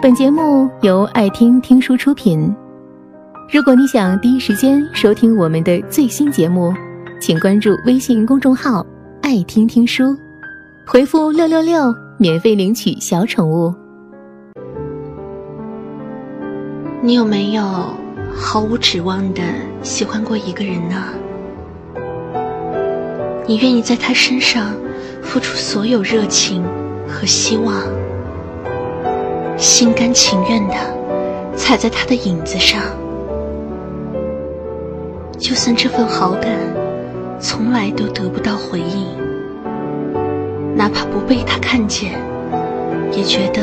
本节目由爱听听书出品。如果你想第一时间收听我们的最新节目，请关注微信公众号“爱听听书”，回复“六六六”免费领取小宠物。你有没有毫无指望的喜欢过一个人呢？你愿意在他身上付出所有热情和希望，心甘情愿的踩在他的影子上，就算这份好感从来都得不到回应，哪怕不被他看见，也觉得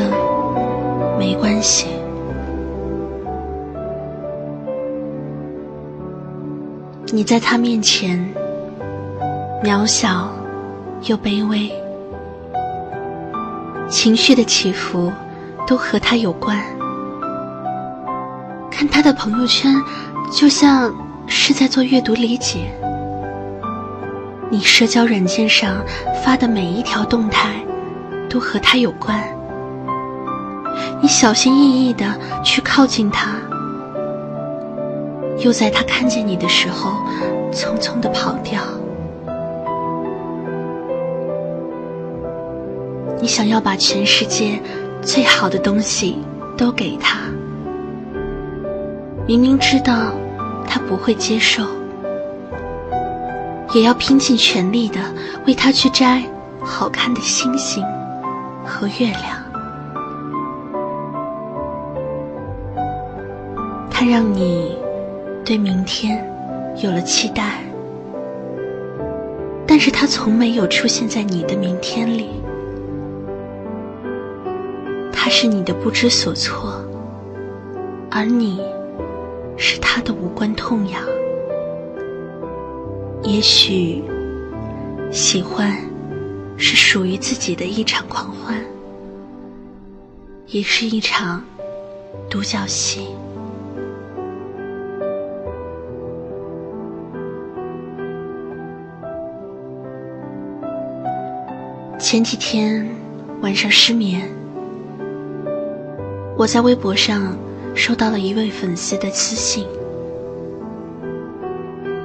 没关系。你在他面前渺小又卑微，情绪的起伏都和他有关。看他的朋友圈，就像是在做阅读理解。你社交软件上发的每一条动态，都和他有关。你小心翼翼的去靠近他。又在他看见你的时候，匆匆的跑掉。你想要把全世界最好的东西都给他，明明知道他不会接受，也要拼尽全力的为他去摘好看的星星和月亮。他让你。对明天有了期待，但是他从没有出现在你的明天里。他是你的不知所措，而你是他的无关痛痒。也许，喜欢是属于自己的一场狂欢，也是一场独角戏。前几天晚上失眠，我在微博上收到了一位粉丝的私信，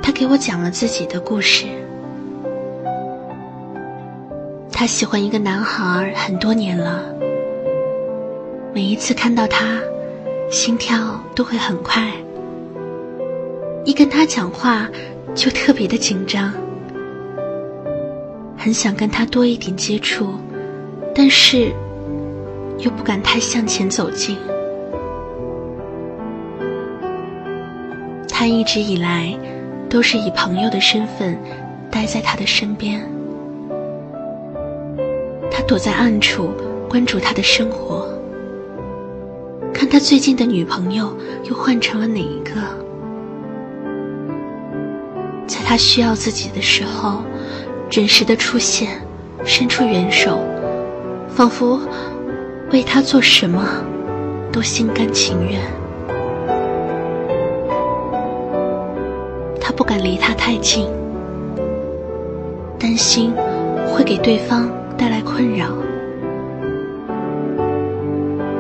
他给我讲了自己的故事。他喜欢一个男孩很多年了，每一次看到他，心跳都会很快，一跟他讲话就特别的紧张。很想跟他多一点接触，但是又不敢太向前走近。他一直以来都是以朋友的身份待在他的身边，他躲在暗处关注他的生活，看他最近的女朋友又换成了哪一个，在他需要自己的时候。准时的出现，伸出援手，仿佛为他做什么都心甘情愿。他不敢离他太近，担心会给对方带来困扰；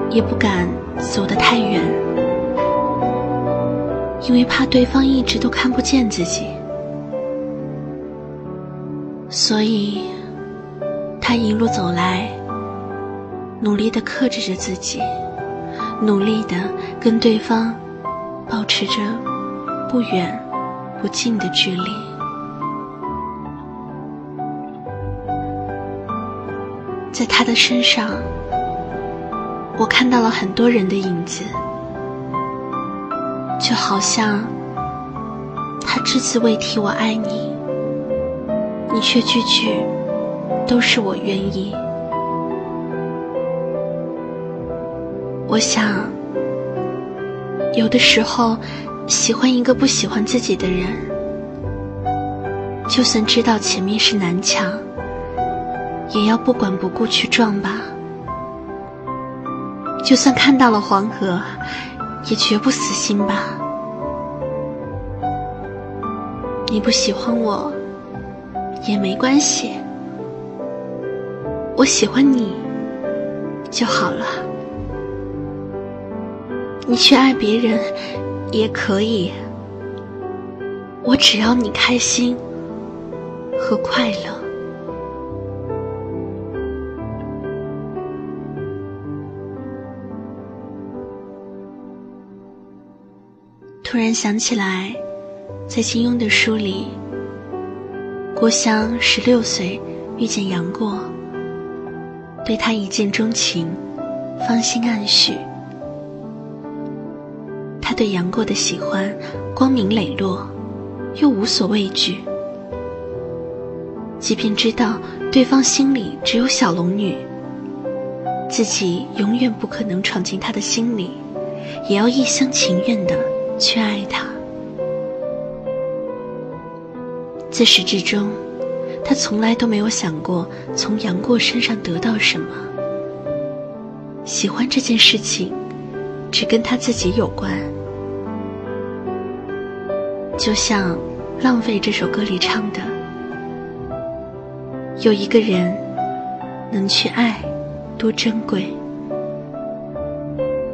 也不敢走得太远，因为怕对方一直都看不见自己。所以，他一路走来，努力的克制着自己，努力的跟对方保持着不远不近的距离。在他的身上，我看到了很多人的影子，就好像他只字未提“我爱你”。你却句句都是我愿意。我想，有的时候喜欢一个不喜欢自己的人，就算知道前面是南墙，也要不管不顾去撞吧。就算看到了黄河，也绝不死心吧。你不喜欢我。也没关系，我喜欢你就好了。你去爱别人也可以，我只要你开心和快乐。突然想起来，在金庸的书里，郭襄十六岁遇见杨过，对他一见钟情，芳心暗许。对杨过的喜欢光明磊落，又无所畏惧。即便知道对方心里只有小龙女，自己永远不可能闯进他的心里，也要一厢情愿的。去爱他。自始至终，他从来都没有想过从杨过身上得到什么。喜欢这件事情，只跟他自己有关。就像《浪费》这首歌里唱的：“有一个人能去爱，多珍贵。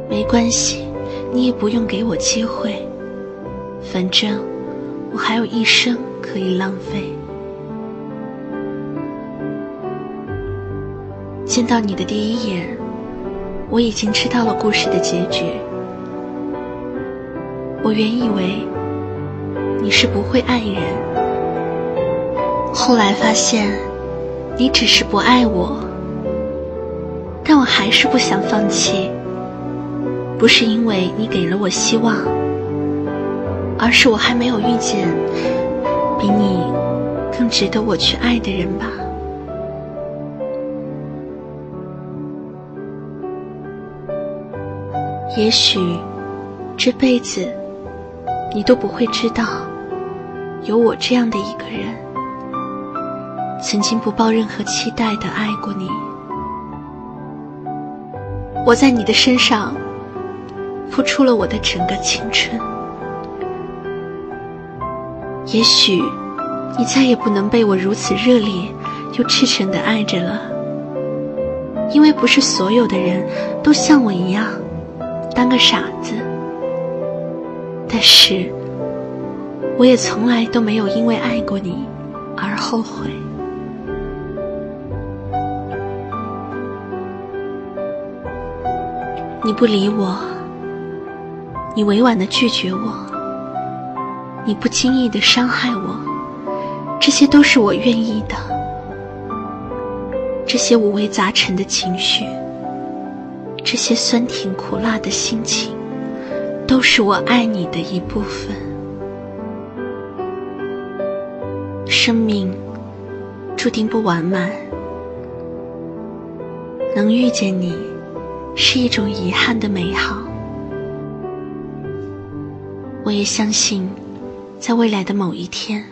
没关系。”你也不用给我机会，反正我还有一生可以浪费。见到你的第一眼，我已经知道了故事的结局。我原以为你是不会爱人，后来发现你只是不爱我，但我还是不想放弃。不是因为你给了我希望，而是我还没有遇见比你更值得我去爱的人吧。也许这辈子你都不会知道，有我这样的一个人，曾经不抱任何期待的爱过你。我在你的身上。付出了我的整个青春，也许你再也不能被我如此热烈又赤诚的爱着了，因为不是所有的人都像我一样当个傻子。但是，我也从来都没有因为爱过你而后悔。你不理我。你委婉的拒绝我，你不经意的伤害我，这些都是我愿意的。这些五味杂陈的情绪，这些酸甜苦辣的心情，都是我爱你的一部分。生命注定不完满，能遇见你，是一种遗憾的美好。我也相信，在未来的某一天，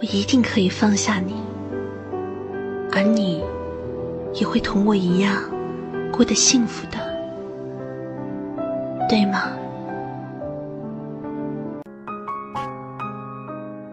我一定可以放下你，而你也会同我一样过得幸福的，对吗？